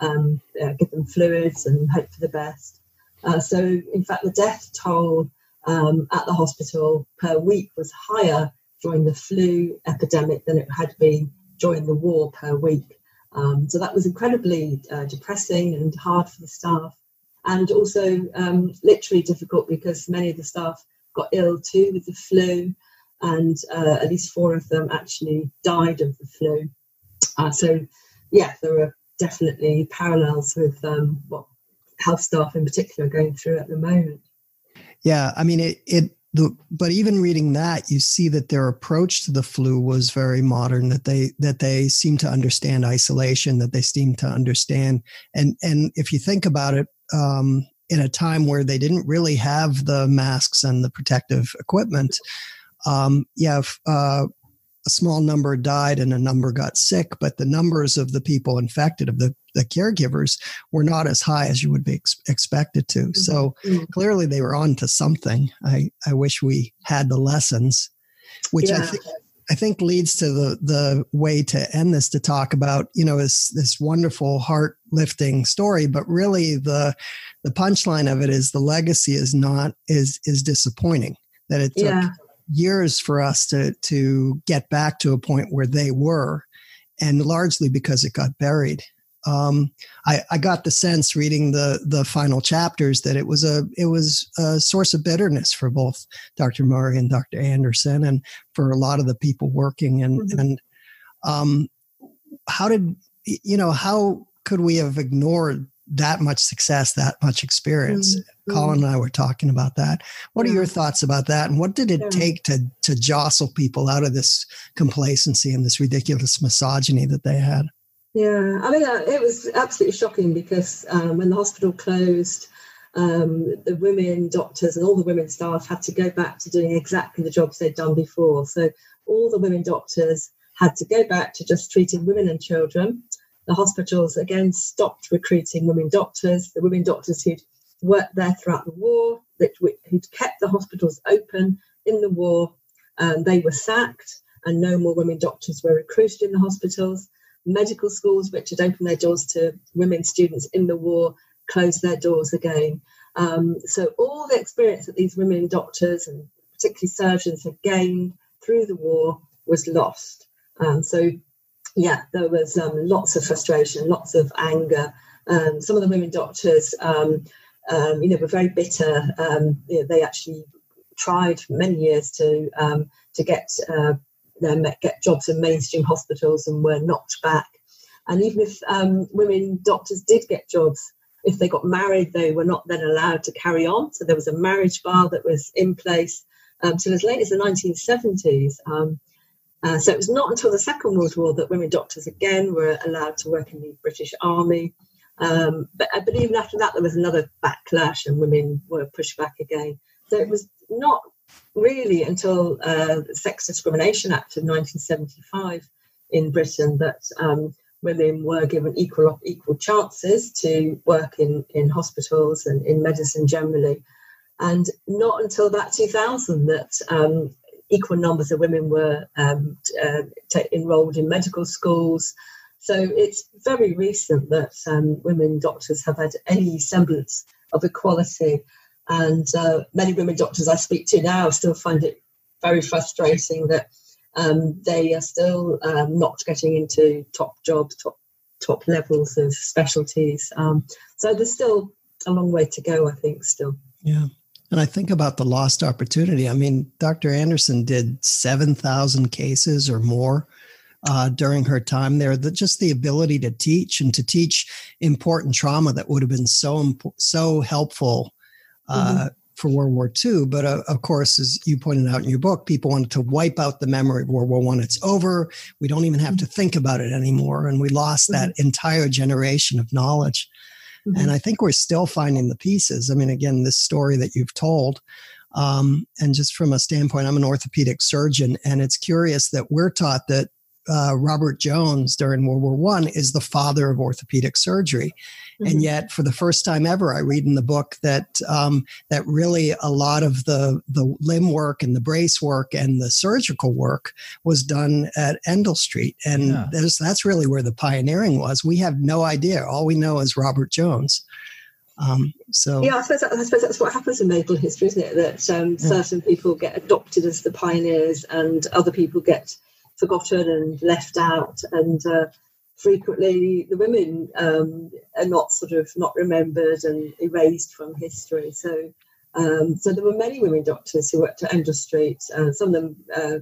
um, uh, give them fluids and hope for the best. Uh, so, in fact, the death toll um, at the hospital per week was higher during the flu epidemic than it had been during the war per week. Um, so that was incredibly uh, depressing and hard for the staff, and also um, literally difficult because many of the staff got ill too with the flu and uh, at least four of them actually died of the flu. Uh, so, yeah, there are definitely parallels with um, what health staff in particular are going through at the moment. Yeah, I mean, it, it the, but even reading that, you see that their approach to the flu was very modern. That they that they seem to understand isolation. That they seem to understand, and and if you think about it, um, in a time where they didn't really have the masks and the protective equipment, um, yeah, uh, a small number died and a number got sick, but the numbers of the people infected, of the, the caregivers, were not as high as you would be ex- expected to. Mm-hmm. So mm-hmm. clearly they were on to something. I, I wish we had the lessons, which yeah. I think. I think leads to the the way to end this to talk about you know this this wonderful heart lifting story, but really the the punchline of it is the legacy is not is is disappointing. That it took yeah. years for us to to get back to a point where they were, and largely because it got buried. Um, I, I, got the sense reading the the final chapters that it was a it was a source of bitterness for both Dr. Murray and Dr. Anderson, and for a lot of the people working. And mm-hmm. and um, how did you know how could we have ignored that much success, that much experience. Mm-hmm. Colin and I were talking about that. What yeah. are your thoughts about that? And what did it yeah. take to to jostle people out of this complacency and this ridiculous misogyny that they had? Yeah, I mean, uh, it was absolutely shocking because um, when the hospital closed, um, the women doctors and all the women staff had to go back to doing exactly the jobs they'd done before. So all the women doctors had to go back to just treating women and children the hospitals again stopped recruiting women doctors. The women doctors who'd worked there throughout the war, that who'd kept the hospitals open in the war, um, they were sacked, and no more women doctors were recruited in the hospitals. Medical schools, which had opened their doors to women students in the war, closed their doors again. Um, so all the experience that these women doctors and particularly surgeons had gained through the war was lost. Um, so yeah, there was um, lots of frustration, lots of anger. Um, some of the women doctors, um, um you know, were very bitter. You know, they actually tried for many years to to get uh, get jobs in mainstream hospitals and were knocked back. And even if women doctors did get jobs, if they got married, they were not then allowed to carry on. So there was a marriage bar that was in place until as late as the 1970s. Um, uh, so it was not until the Second World War that women doctors again were allowed to work in the British Army. Um, but, uh, but even after that, there was another backlash and women were pushed back again. So it was not really until uh, the Sex Discrimination Act of 1975 in Britain that um, women were given equal equal chances to work in, in hospitals and in medicine generally. And not until that 2000 that um, equal numbers of women were um, uh, t- enrolled in medical schools. So it's very recent that um, women doctors have had any semblance of equality. And uh, many women doctors I speak to now still find it very frustrating that um, they are still um, not getting into top jobs, top top levels of specialties. Um, so there's still a long way to go, I think, still. Yeah. And I think about the lost opportunity. I mean, Dr. Anderson did 7,000 cases or more uh, during her time there. The, just the ability to teach and to teach important trauma that would have been so so helpful mm-hmm. for World War II. But uh, of course, as you pointed out in your book, people wanted to wipe out the memory of World War One. It's over. We don't even have mm-hmm. to think about it anymore, and we lost mm-hmm. that entire generation of knowledge. Mm-hmm. And I think we're still finding the pieces. I mean, again, this story that you've told, um, and just from a standpoint, I'm an orthopedic surgeon, and it's curious that we're taught that uh, Robert Jones during World War One is the father of orthopedic surgery, mm-hmm. and yet for the first time ever, I read in the book that um, that really a lot of the the limb work and the brace work and the surgical work was done at Endell Street, and yeah. that's really where the pioneering was. We have no idea. All we know is Robert Jones. Um, so yeah, I suppose, I suppose that's what happens in medical history, isn't it? That um, yeah. certain people get adopted as the pioneers, and other people get forgotten and left out, and uh, frequently the women um, are not sort of not remembered and erased from history. So, um, so there were many women doctors who worked at Endell Street. Uh, some of them uh,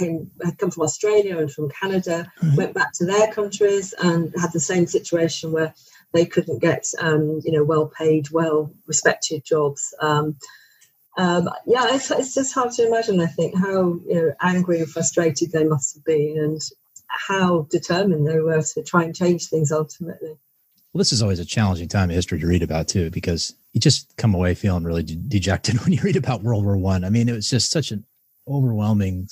came had come from Australia and from Canada, mm-hmm. went back to their countries and had the same situation where they couldn't get um, you know well paid, well respected jobs. Um, um, yeah, it's, it's just hard to imagine. I think how you know angry and frustrated they must have been, and how determined they were to try and change things ultimately. Well, this is always a challenging time in history to read about too, because you just come away feeling really de- dejected when you read about World War One. I. I mean, it was just such an overwhelming,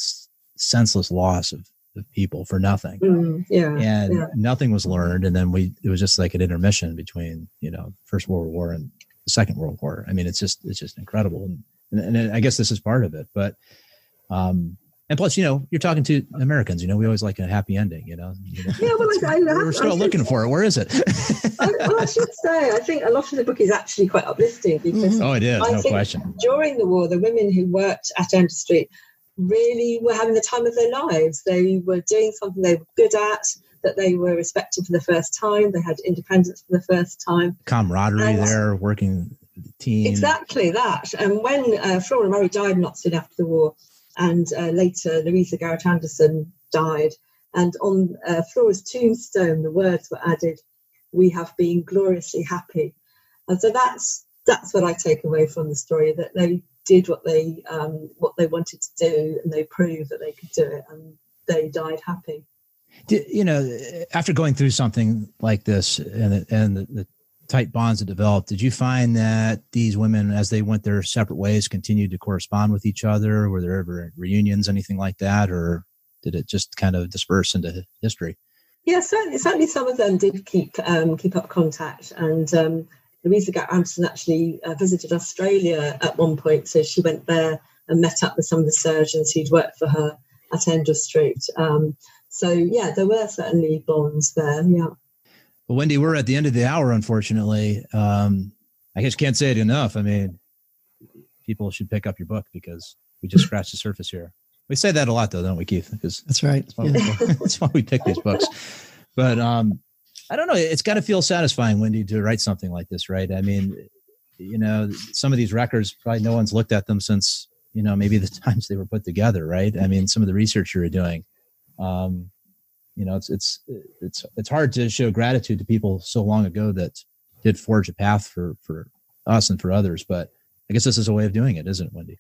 senseless loss of of people for nothing. Mm, yeah. And yeah. nothing was learned. And then we, it was just like an intermission between, you know, First World War and the Second World War. I mean, it's just, it's just incredible. And, and, and I guess this is part of it. But, um, and plus, you know, you're talking to Americans. You know, we always like a happy ending. You know, you know yeah. Well, I, I, we're still looking for it. Where is it? I, well, I should say, I think a lot of the book is actually quite uplifting because mm-hmm. oh, it is, no question. During the war, the women who worked at Street really were having the time of their lives. They were doing something they were good at, that they were respected for the first time. They had independence for the first time. Camaraderie and there, working the team. Exactly that. And when uh, Flora Murray died not soon after the war, and uh, later Louisa Garrett Anderson died, and on uh, Flora's tombstone, the words were added, "We have been gloriously happy." And so that's that's what I take away from the story that they did what they um, what they wanted to do, and they proved that they could do it, and they died happy. You know, after going through something like this and and the, the tight bonds that developed, did you find that these women, as they went their separate ways, continued to correspond with each other? Were there ever reunions, anything like that, or did it just kind of disperse into history? Yeah, certainly, certainly some of them did keep um, keep up contact, and um, Louisa Garrett Anderson actually uh, visited Australia at one point, so she went there and met up with some of the surgeons who'd worked for her at Endell Street. Um, so yeah, there were certainly bonds there. Yeah. Well, Wendy, we're at the end of the hour, unfortunately. Um, I guess can't say it enough. I mean, people should pick up your book because we just scratched the surface here. We say that a lot, though, don't we, Keith? Because that's right. That's why, yeah. we, that's why we pick these books. But um, I don't know. It's got to feel satisfying, Wendy, to write something like this, right? I mean, you know, some of these records probably no one's looked at them since you know maybe the times they were put together, right? I mean, some of the research you were doing. Um, you know, it's it's it's it's hard to show gratitude to people so long ago that did forge a path for for us and for others. But I guess this is a way of doing it, isn't it, Wendy?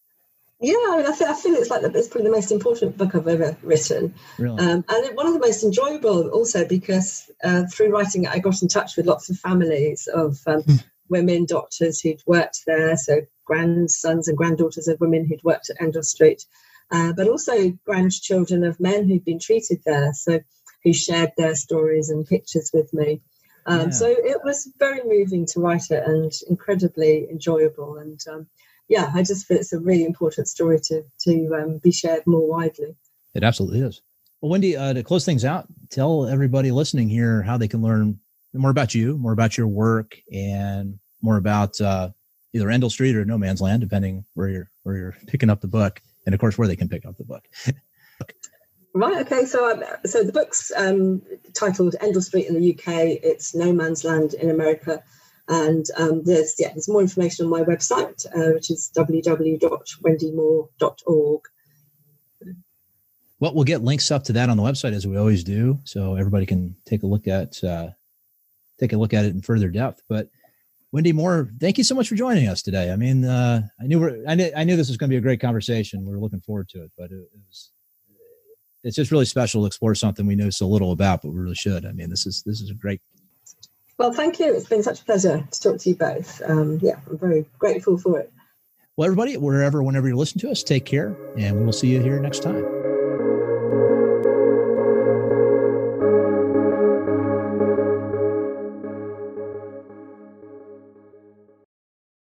Yeah, I mean, I, feel, I feel it's like the, it's probably the most important book I've ever written, really? um, and one of the most enjoyable also because uh, through writing it, I got in touch with lots of families of um, hmm. women doctors who'd worked there, so grandsons and granddaughters of women who'd worked at Endell Street, uh, but also grandchildren of men who'd been treated there, so who shared their stories and pictures with me. Um, yeah. So it was very moving to write it and incredibly enjoyable and um, yeah, I just feel it's a really important story to to um, be shared more widely. It absolutely is. Well, Wendy, uh, to close things out, tell everybody listening here how they can learn more about you, more about your work, and more about uh, either Endell Street or No Man's Land, depending where you're where you're picking up the book, and of course where they can pick up the book. right. Okay. So, um, so the book's um, titled Endell Street in the UK. It's No Man's Land in America. And um, there's yeah, there's more information on my website, uh, which is www.wendymoore.org. Well, we'll get links up to that on the website as we always do, so everybody can take a look at uh, take a look at it in further depth. But Wendy Moore, thank you so much for joining us today. I mean, uh, I knew we're, I knew I knew this was going to be a great conversation. We are looking forward to it, but it, it was it's just really special to explore something we know so little about, but we really should. I mean, this is this is a great well, thank you. It's been such a pleasure to talk to you both. Um, yeah, I'm very grateful for it. Well, everybody, wherever, whenever you listen to us, take care, and we will see you here next time.